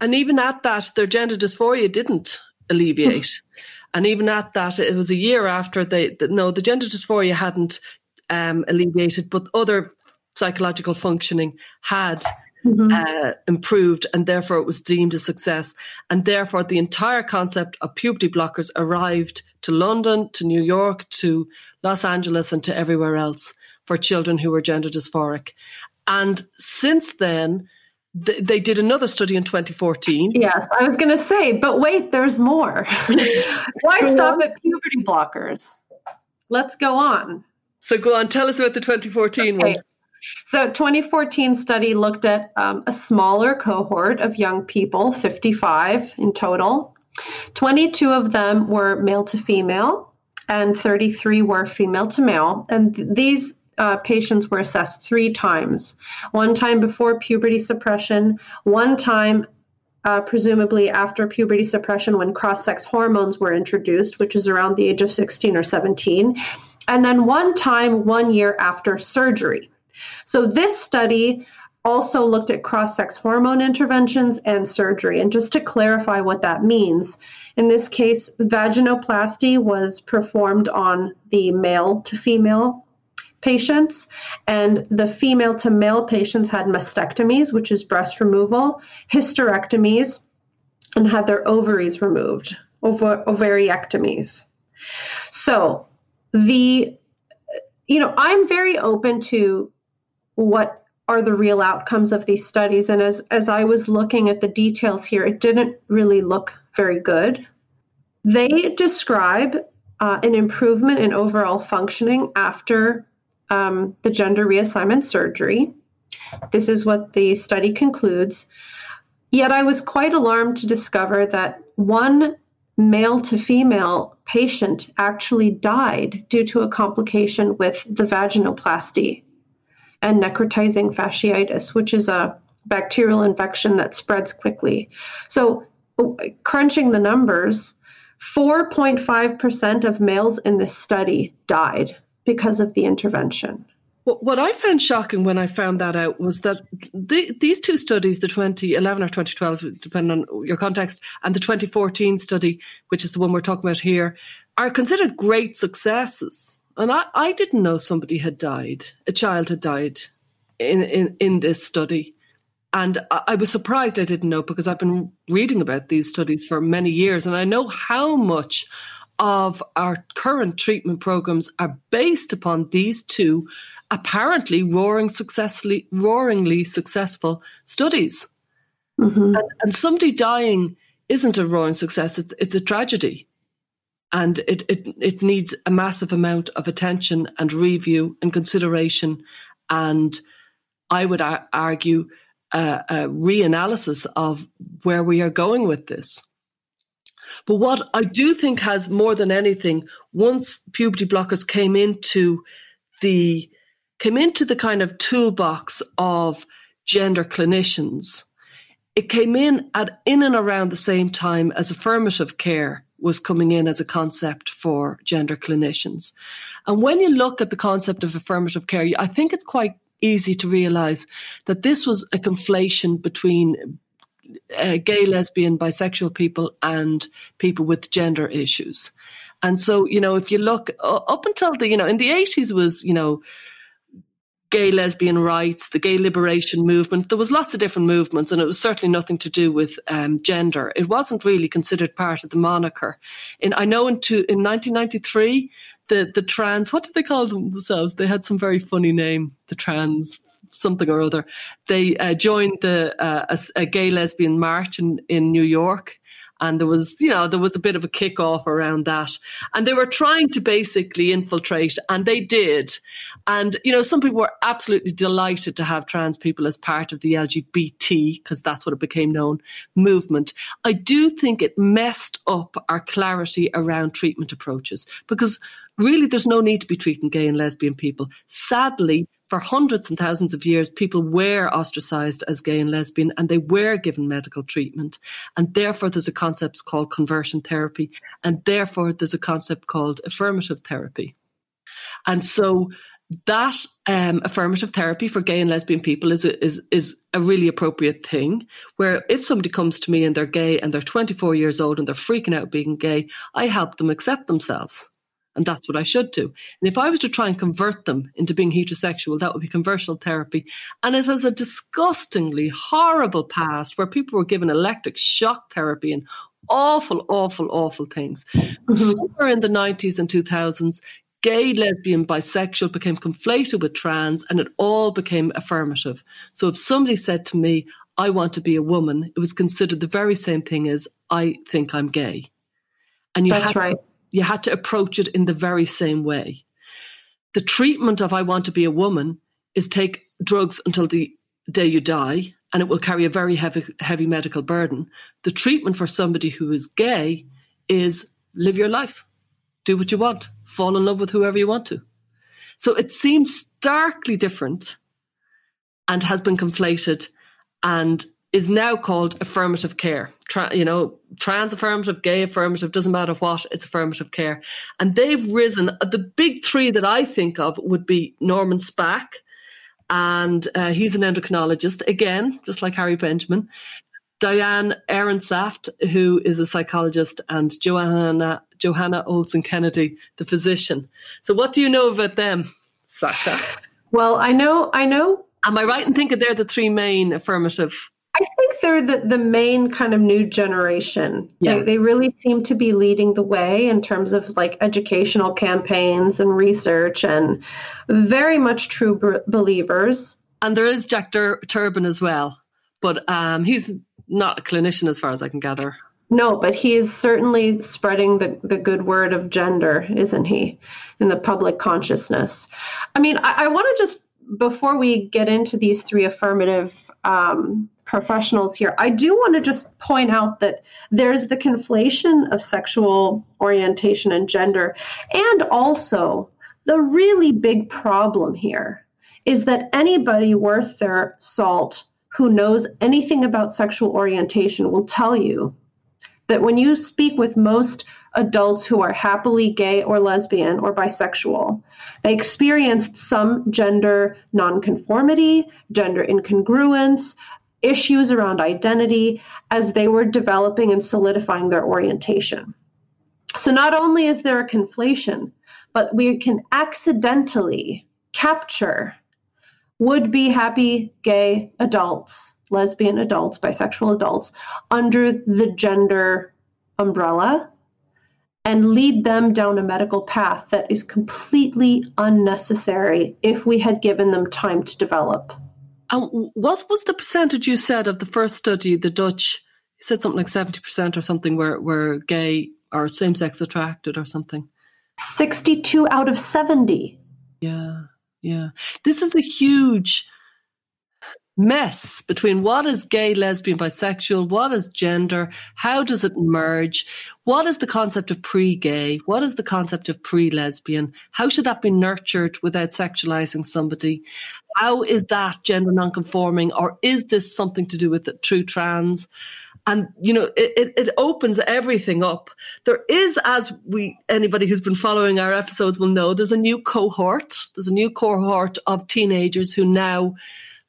And even at that, their gender dysphoria didn't alleviate. and even at that, it was a year after they, the, no, the gender dysphoria hadn't um, alleviated, but other psychological functioning had mm-hmm. uh, improved, and therefore it was deemed a success. And therefore, the entire concept of puberty blockers arrived to London, to New York, to Los Angeles, and to everywhere else for children who were gender dysphoric. And since then, they did another study in 2014. Yes, I was going to say, but wait, there's more. Why stop at puberty blockers? Let's go on. So go on, tell us about the 2014 okay. one. So 2014 study looked at um, a smaller cohort of young people, 55 in total. 22 of them were male to female, and 33 were female to male. And th- these uh, patients were assessed three times one time before puberty suppression, one time uh, presumably after puberty suppression when cross sex hormones were introduced, which is around the age of 16 or 17, and then one time one year after surgery. So this study also looked at cross sex hormone interventions and surgery. And just to clarify what that means, in this case, vaginoplasty was performed on the male to female patients, and the female to male patients had mastectomies, which is breast removal, hysterectomies, and had their ovaries removed, ov- ovariectomies. So the you know, I'm very open to what are the real outcomes of these studies. And as, as I was looking at the details here, it didn't really look very good. They describe uh, an improvement in overall functioning after um, the gender reassignment surgery. This is what the study concludes. Yet I was quite alarmed to discover that one male to female patient actually died due to a complication with the vaginoplasty and necrotizing fasciitis, which is a bacterial infection that spreads quickly. So, oh, crunching the numbers, 4.5% of males in this study died because of the intervention. What I found shocking when I found that out was that the, these two studies, the 2011 or 2012, depending on your context, and the 2014 study, which is the one we're talking about here, are considered great successes. And I, I didn't know somebody had died, a child had died in, in, in this study. And I, I was surprised I didn't know because I've been reading about these studies for many years and I know how much of our current treatment programs are based upon these two apparently roaring successfully, roaringly successful studies. Mm-hmm. And, and, somebody dying isn't a roaring success; it's it's a tragedy, and it it it needs a massive amount of attention and review and consideration, and I would ar- argue a, a reanalysis of where we are going with this. But what I do think has more than anything, once puberty blockers came into the came into the kind of toolbox of gender clinicians, it came in at in and around the same time as affirmative care was coming in as a concept for gender clinicians. And when you look at the concept of affirmative care, I think it's quite easy to realize that this was a conflation between uh, gay, lesbian, bisexual people and people with gender issues. And so, you know, if you look uh, up until the, you know, in the 80s was, you know, gay lesbian rights, the gay liberation movement. There was lots of different movements, and it was certainly nothing to do with um, gender. It wasn't really considered part of the moniker. In I know in, to, in 1993, the the trans what did they call themselves? They had some very funny name. The trans something or other. They uh, joined the uh, a, a, gay lesbian march in in New York and there was you know there was a bit of a kickoff around that. And they were trying to basically infiltrate and they did. And you know some people were absolutely delighted to have trans people as part of the lgbt because that's what it became known movement. I do think it messed up our clarity around treatment approaches because really there's no need to be treating gay and lesbian people. Sadly for hundreds and thousands of years, people were ostracized as gay and lesbian and they were given medical treatment. And therefore, there's a concept called conversion therapy. And therefore, there's a concept called affirmative therapy. And so, that um, affirmative therapy for gay and lesbian people is a, is is a really appropriate thing. Where if somebody comes to me and they're gay and they're 24 years old and they're freaking out being gay, I help them accept themselves. And that's what I should do. And if I was to try and convert them into being heterosexual, that would be conversional therapy. And it has a disgustingly horrible past where people were given electric shock therapy and awful, awful, awful things. Mm-hmm. Somewhere in the 90s and 2000s, gay, lesbian, bisexual became conflated with trans and it all became affirmative. So if somebody said to me, I want to be a woman, it was considered the very same thing as I think I'm gay. And you That's right you had to approach it in the very same way. The treatment of I want to be a woman is take drugs until the day you die, and it will carry a very heavy, heavy medical burden. The treatment for somebody who is gay is live your life, do what you want, fall in love with whoever you want to. So it seems starkly different and has been conflated and is now called affirmative care. Tra- you know, trans affirmative, gay affirmative, doesn't matter what, it's affirmative care. And they've risen. The big three that I think of would be Norman Spack, and uh, he's an endocrinologist, again, just like Harry Benjamin. Diane Ehrensaft, who is a psychologist, and Johanna, Johanna Olson Kennedy, the physician. So, what do you know about them, Sasha? Well, I know, I know. Am I right in thinking they're the three main affirmative I think they're the, the main kind of new generation. Yeah. They, they really seem to be leading the way in terms of like educational campaigns and research and very much true b- believers. And there is Jack Dur- Turban as well, but um, he's not a clinician as far as I can gather. No, but he is certainly spreading the, the good word of gender, isn't he, in the public consciousness? I mean, I, I want to just, before we get into these three affirmative um, professionals here, I do want to just point out that there's the conflation of sexual orientation and gender, and also the really big problem here is that anybody worth their salt who knows anything about sexual orientation will tell you that when you speak with most adults who are happily gay or lesbian or bisexual, they experienced some gender nonconformity, gender incongruence, issues around identity as they were developing and solidifying their orientation. So, not only is there a conflation, but we can accidentally capture would be happy gay adults, lesbian adults, bisexual adults under the gender umbrella and lead them down a medical path that is completely unnecessary if we had given them time to develop. And what was the percentage you said of the first study, the Dutch? You said something like 70% or something were, were gay or same sex attracted or something. 62 out of 70. Yeah, yeah. This is a huge mess between what is gay, lesbian, bisexual, what is gender, how does it merge, what is the concept of pre gay, what is the concept of pre lesbian, how should that be nurtured without sexualizing somebody, how is that gender nonconforming, or is this something to do with the true trans? and you know it, it opens everything up there is as we anybody who's been following our episodes will know there's a new cohort there's a new cohort of teenagers who now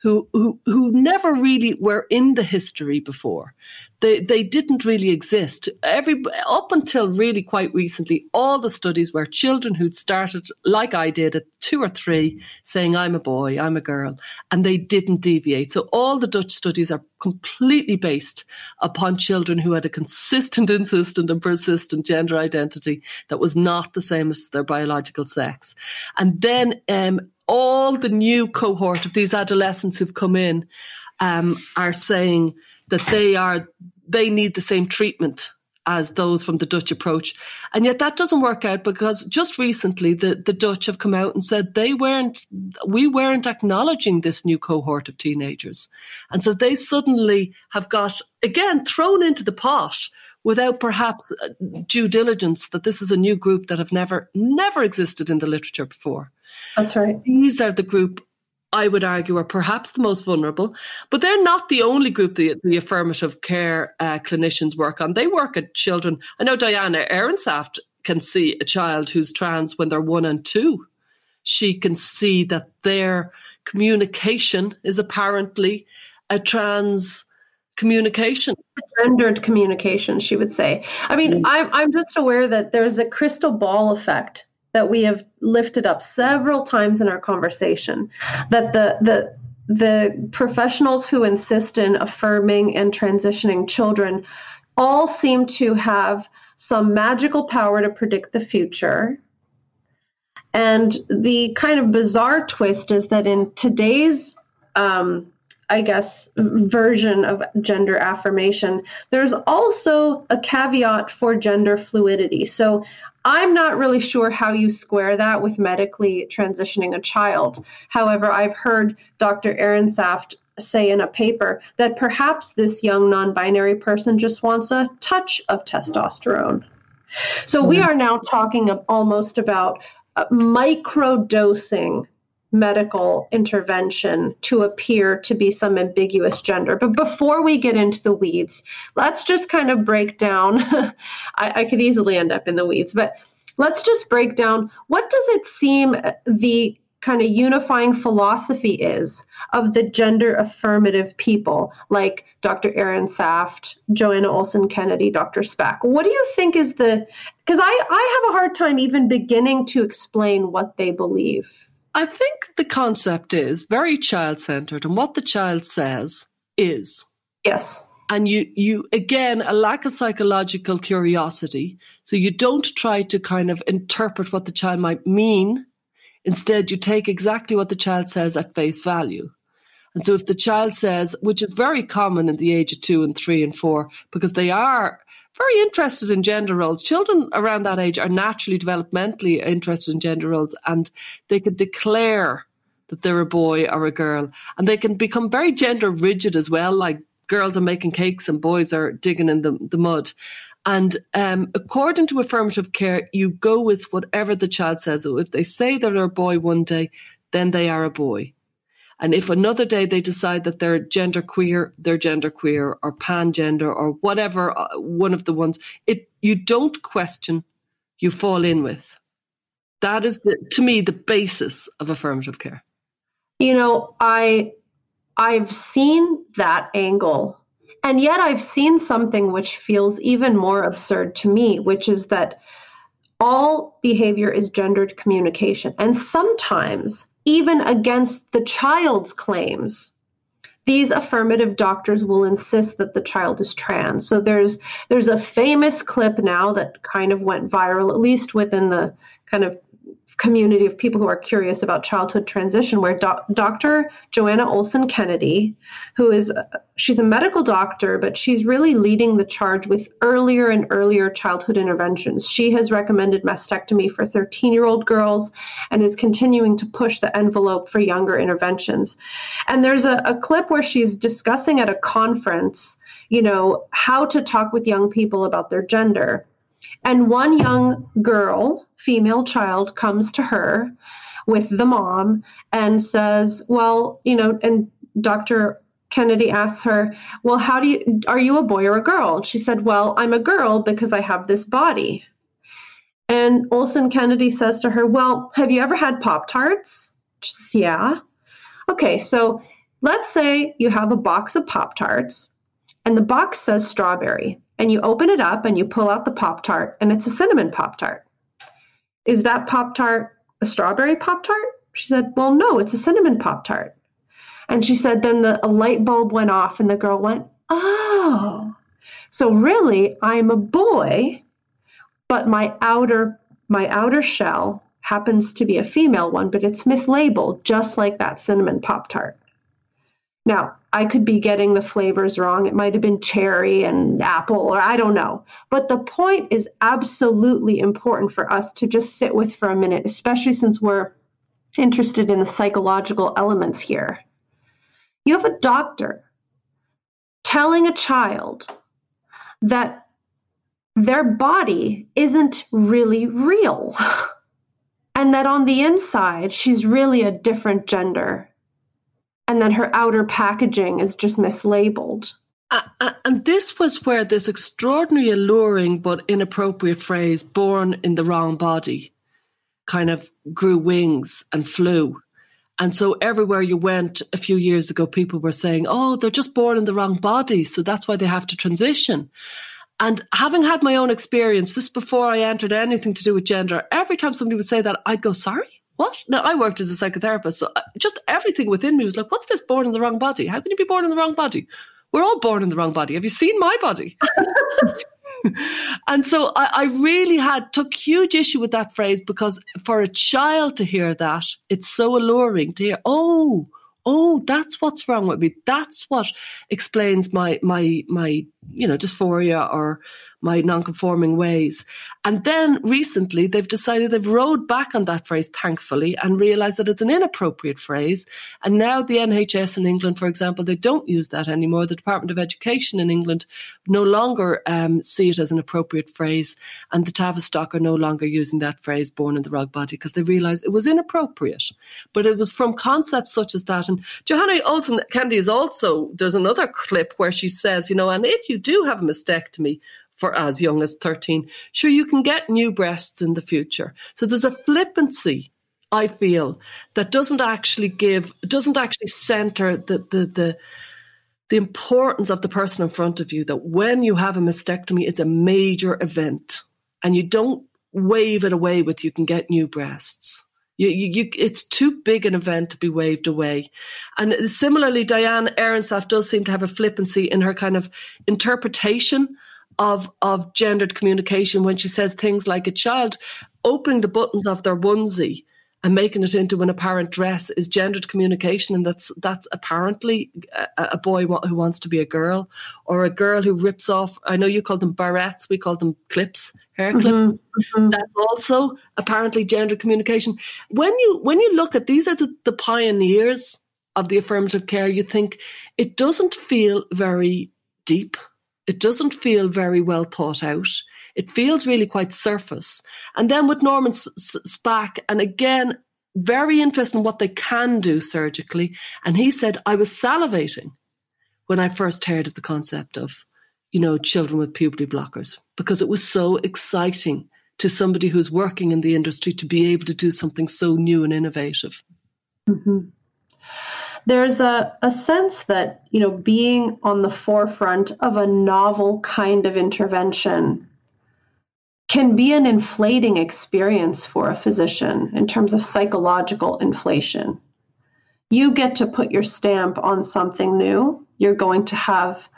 who who who never really were in the history before. They they didn't really exist. Every up until really quite recently, all the studies were children who'd started like I did at two or three, saying I'm a boy, I'm a girl, and they didn't deviate. So all the Dutch studies are completely based upon children who had a consistent, insistent, and persistent gender identity that was not the same as their biological sex. And then um, all the new cohort of these adolescents who've come in um, are saying that they are they need the same treatment as those from the Dutch approach. And yet that doesn't work out because just recently the, the Dutch have come out and said they weren't, we weren't acknowledging this new cohort of teenagers. And so they suddenly have got, again, thrown into the pot without perhaps uh, due diligence that this is a new group that have never, never existed in the literature before. That's right. These are the group I would argue are perhaps the most vulnerable, but they're not the only group the, the affirmative care uh, clinicians work on. They work at children. I know Diana Ehrensaft can see a child who's trans when they're one and two. She can see that their communication is apparently a trans communication gendered communication she would say i mean mm. I'm, I'm just aware that there's a crystal ball effect that we have lifted up several times in our conversation that the the the professionals who insist in affirming and transitioning children all seem to have some magical power to predict the future. And the kind of bizarre twist is that in today's, um, I guess, version of gender affirmation, there's also a caveat for gender fluidity. So I'm not really sure how you square that with medically transitioning a child. However, I've heard Dr. Ehrensaft say in a paper that perhaps this young non binary person just wants a touch of testosterone. So we mm-hmm. are now talking almost about uh, micro dosing medical intervention to appear to be some ambiguous gender. But before we get into the weeds, let's just kind of break down. I, I, could easily end up in the weeds, but let's just break down what does it seem the kind of unifying philosophy is of the gender affirmative people like Dr. Aaron Saft, Johanna Olson Kennedy, Dr. Spack. What do you think is the because I, I have a hard time even beginning to explain what they believe. I think the concept is very child centered, and what the child says is. Yes. And you, you again, a lack of psychological curiosity. So you don't try to kind of interpret what the child might mean. Instead, you take exactly what the child says at face value. And so if the child says, which is very common in the age of two and three and four, because they are very interested in gender roles. Children around that age are naturally developmentally interested in gender roles and they can declare that they're a boy or a girl. And they can become very gender rigid as well, like girls are making cakes and boys are digging in the, the mud. And um, according to affirmative care, you go with whatever the child says. So if they say they're a boy one day, then they are a boy. And if another day they decide that they're gender queer, they're gender queer or pan gender or whatever uh, one of the ones, it you don't question, you fall in with. That is the, to me the basis of affirmative care. You know, I I've seen that angle. And yet I've seen something which feels even more absurd to me, which is that all behavior is gendered communication. And sometimes even against the child's claims, these affirmative doctors will insist that the child is trans. So there's there's a famous clip now that kind of went viral, at least within the kind of community of people who are curious about childhood transition where dr johanna olson kennedy who is she's a medical doctor but she's really leading the charge with earlier and earlier childhood interventions. She has recommended mastectomy for 13 year old girls and is continuing to push the envelope for younger interventions. And there's a, a clip where she's discussing at a conference you know how to talk with young people about their gender and one young girl, female child, comes to her with the mom and says, Well, you know, and Dr. Kennedy asks her, Well, how do you, are you a boy or a girl? She said, Well, I'm a girl because I have this body. And Olson Kennedy says to her, Well, have you ever had Pop Tarts? She says, Yeah. Okay, so let's say you have a box of Pop Tarts and the box says strawberry and you open it up and you pull out the Pop Tart and it's a cinnamon Pop Tart. Is that Pop Tart a strawberry Pop Tart? She said, Well, no, it's a cinnamon Pop Tart. And she said, Then the, a light bulb went off and the girl went, Oh, so really I'm a boy, but my outer my outer shell happens to be a female one, but it's mislabeled just like that cinnamon Pop Tart. Now, I could be getting the flavors wrong. It might have been cherry and apple, or I don't know. But the point is absolutely important for us to just sit with for a minute, especially since we're interested in the psychological elements here. You have a doctor telling a child that their body isn't really real. And that on the inside, she's really a different gender and then her outer packaging is just mislabeled. Uh, uh, and this was where this extraordinary alluring but inappropriate phrase, born in the wrong body, kind of grew wings and flew. And so everywhere you went a few years ago, people were saying, oh, they're just born in the wrong body. So that's why they have to transition. And having had my own experience, this before I entered anything to do with gender, every time somebody would say that, I'd go, sorry? What? Now, I worked as a psychotherapist, so uh, just everything within me was like, what's this born in the wrong body? How can you be born in the wrong body? We're all born in the wrong body. Have you seen my body? and so I, I, really had took huge issue with that phrase because for a child to hear that, it's so alluring to hear, oh, oh, that's what's wrong with me. That's what explains my my my you know dysphoria or my non-conforming ways. And then recently they've decided they've rode back on that phrase, thankfully, and realized that it's an inappropriate phrase. And now the NHS in England, for example, they don't use that anymore. The Department of Education in England no longer um, see it as an appropriate phrase. And the Tavistock are no longer using that phrase, born in the wrong body, because they realized it was inappropriate. But it was from concepts such as that. And Johanna Olson Kennedy is also, there's another clip where she says, you know, and if you do have a mastectomy, for as young as 13. Sure, you can get new breasts in the future. So there's a flippancy, I feel, that doesn't actually give, doesn't actually center the, the, the, the importance of the person in front of you that when you have a mastectomy, it's a major event and you don't wave it away with you can get new breasts. You, you, you, it's too big an event to be waved away. And similarly, Diane Ehrensaft does seem to have a flippancy in her kind of interpretation of of gendered communication when she says things like a child opening the buttons of their onesie and making it into an apparent dress is gendered communication and that's that's apparently a, a, boy who wants to be a girl or a girl who rips off i know you call them barrettes we call them clips hair mm-hmm, clips. mm-hmm, mm-hmm. that's also apparently gendered communication. When you when you look at these are the, the pioneers of the affirmative care you think it doesn't feel very deep it doesn't feel very well thought out. It feels really quite surface. And then with Norman Spack, and again, very interested in what they can do surgically. And he said, I was salivating when I first heard of the concept of, you know, children with puberty blockers because it was so exciting to somebody who's working in the industry to be able to do something so new and innovative. Mm-hmm there's a, a sense that you know being on the forefront of a novel kind of intervention can be an inflating experience for a physician in terms of psychological inflation you get to put your stamp on something new. You're going to have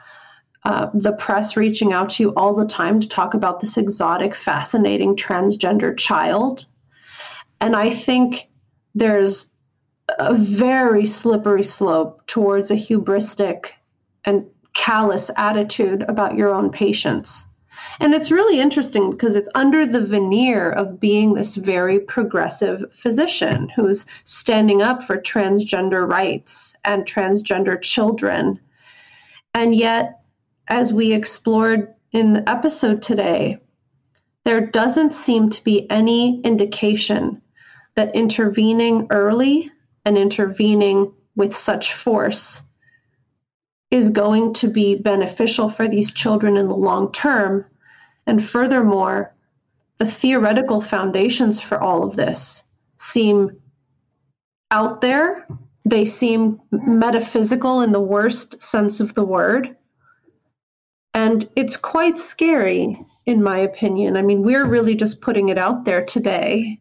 uh, the press reaching out to you all the time to talk about this exotic, fascinating transgender child. And I think there's a very slippery slope towards a hubristic and callous attitude about your own patients. And it's really interesting because it's under the veneer of being this very progressive physician who's standing up for transgender rights and transgender children. And yet, as we explored in the episode today, there doesn't seem to be any indication that intervening early and intervening with such force is going to be beneficial for these children in the long term. And furthermore, the theoretical foundations for all of this seem out there. They seem metaphysical in the worst sense of the word. And it's quite scary, in my opinion. I mean, we're really just putting it out there today.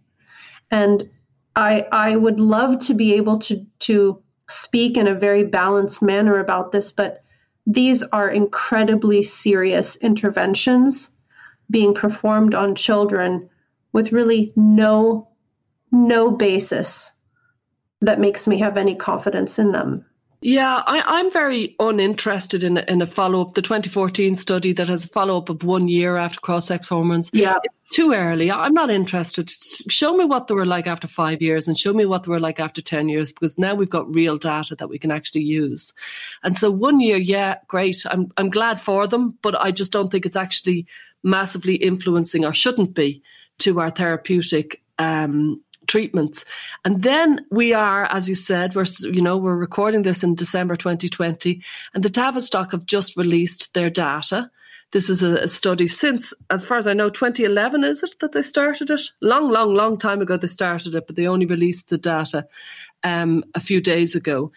And I, I would love to be able to, to speak in a very balanced manner about this, but these are incredibly serious interventions being performed on children with really no no basis that makes me have any confidence in them. Yeah, I, am very uninterested in, in a follow up. The 2014 study that has a follow up of one year after cross sex hormones. Yeah. It's too early. I'm not interested. Show me what they were like after five years and show me what they were like after 10 years because now we've got real data that we can actually use. And so one year, yeah, great. I'm, I'm glad for them, but I just don't think it's actually massively influencing or shouldn't be to our therapeutic um, treatments. And then we are, as you said, we're you know we're recording this in December 2020, and the Tavistock have just released their data. This is a, a, study since, as far as I know, 2011 is it that they started it? Long, long, long time ago they started it, but they only released the data um, a few days ago.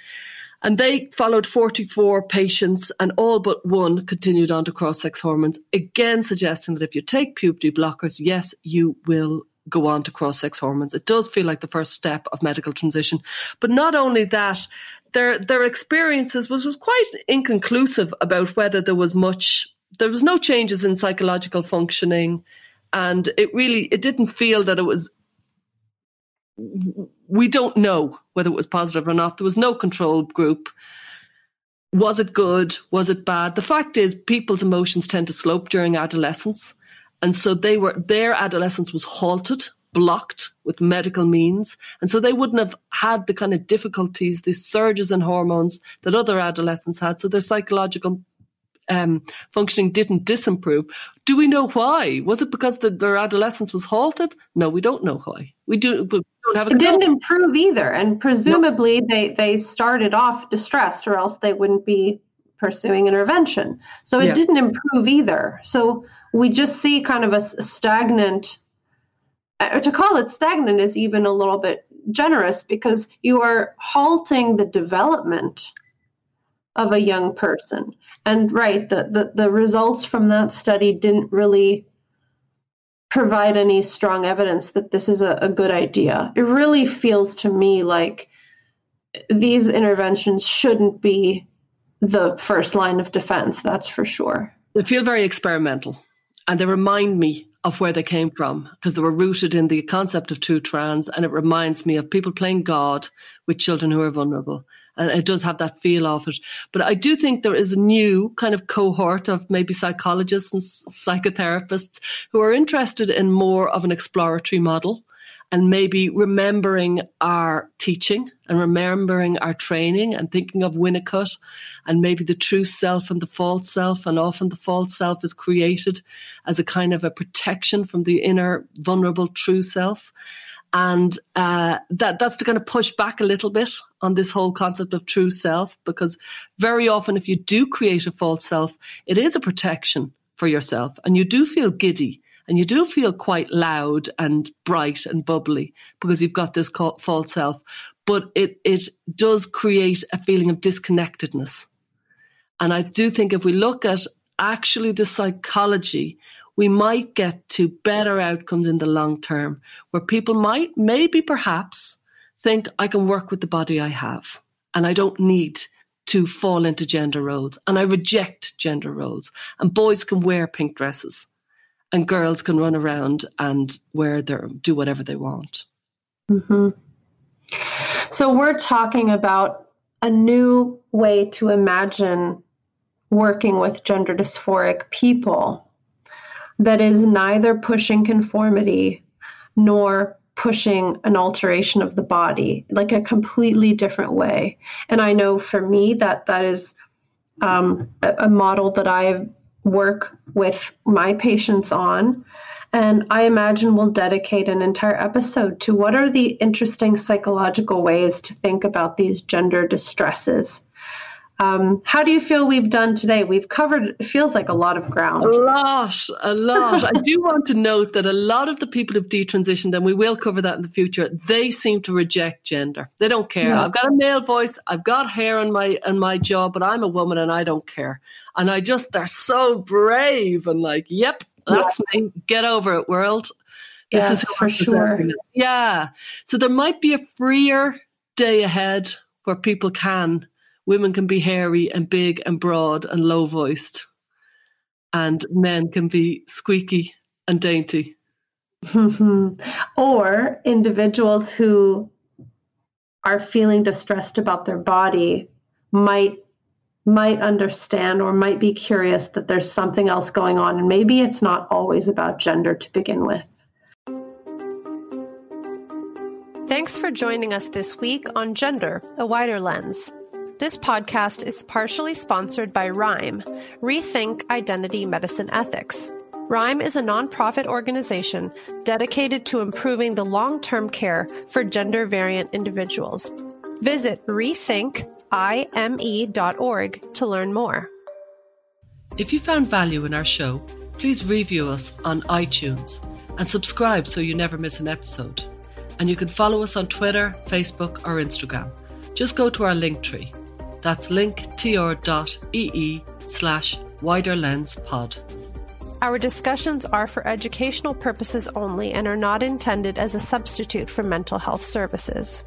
And they followed 44 patients, and all but one continued on to cross sex hormones, again suggesting that if you take puberty blockers, yes, you will go on to cross sex hormones. It does feel like the first step of medical transition. But not only that, their their experiences was, was quite inconclusive about whether there was much there was no changes in psychological functioning. And it really it didn't feel that it was we don't know whether it was positive or not. There was no control group. Was it good? Was it bad? The fact is people's emotions tend to slope during adolescence and so they were, their adolescence was halted, blocked with medical means. And so they wouldn't have had the kind of difficulties, the surges in hormones that other adolescents had. So their psychological um, functioning didn't disimprove. Do we know why? Was it because the, their adolescence was halted? No, we don't know why. We do. We don't have. it didn't improve either, and presumably no. they they started off distressed, or else they wouldn't be pursuing intervention. So it yeah. didn't improve either. So we just see kind of a, stagnant uh, to call it stagnant is even a little bit generous because you are halting the development of a young person and right the, the, the results from that study didn't really provide any strong evidence that this is a, a good idea it really feels to me like these interventions shouldn't be the first line of defense that's for sure. They feel very experimental and they remind me of where they came from because they were rooted in the concept of two trans and it reminds me of people playing god with children who are vulnerable and it does have that feel of it. But i do think there is a new kind of cohort of maybe psychologists and psychotherapists who are interested in more of an exploratory model and maybe remembering our teaching and remembering our training and thinking of Winnicott and maybe the true self and the false self. And often the false self is created as a kind of a protection from the inner vulnerable true self. And uh, that that's to kind of push back a little bit on this whole concept of true self, because very often, if you do create a false self, it is a protection for yourself, and you do feel giddy and you do feel quite loud and bright and bubbly because you've got this false self. But it, it does create a feeling of disconnectedness. And I do think if we look at actually the psychology, we might get to better outcomes in the long term where people might, maybe perhaps, think I can work with the body I have and I don't need to fall into gender roles. And I reject gender roles. And boys can wear pink dresses and girls can run around and wear their, do whatever they want. Mm-hmm. So we're talking about a new way to imagine working with gender dysphoric people that is neither pushing conformity nor pushing an alteration of the body like a completely different way and i know for me that that is um, a, a model that i work with my patients on. And I imagine we'll dedicate an entire episode to what are the interesting psychological ways to think about these gender distresses um, how do you feel we've done today? We've covered, it feels like a lot of ground. A lot, a lot. I do want to note that a lot of the people who've detransitioned, and we will cover that in the future, they seem to reject gender. They don't care. Yeah. I've got a male voice, I've got hair on my on my job, but I'm a woman and I don't care. And I just, they're so brave and like, yep, that's me. Get over it, world. This yes, is for sure. Yeah. So there might be a freer day ahead where people can women can be hairy and big and broad and low voiced, and men can be squeaky and dainty. or individuals who are feeling distressed about their body might might understand or might be curious that there's something else going on and maybe it's not always about gender to begin with. Thanks for joining us this week on Gender, a Wider Lens. This podcast is partially sponsored by RIME, Rethink Identity Medicine Ethics. RIME is a nonprofit organization dedicated to improving the long term care for gender variant individuals. Visit rethinkrime.org to learn more. If you found value in our show, please review us on iTunes and subscribe so you never miss an episode. And you can follow us on Twitter, Facebook, or Instagram. Just go to our link tree that's linktr.ee slash wider lens pod. Our discussions are for educational purposes only and are not intended as a substitute for mental health services.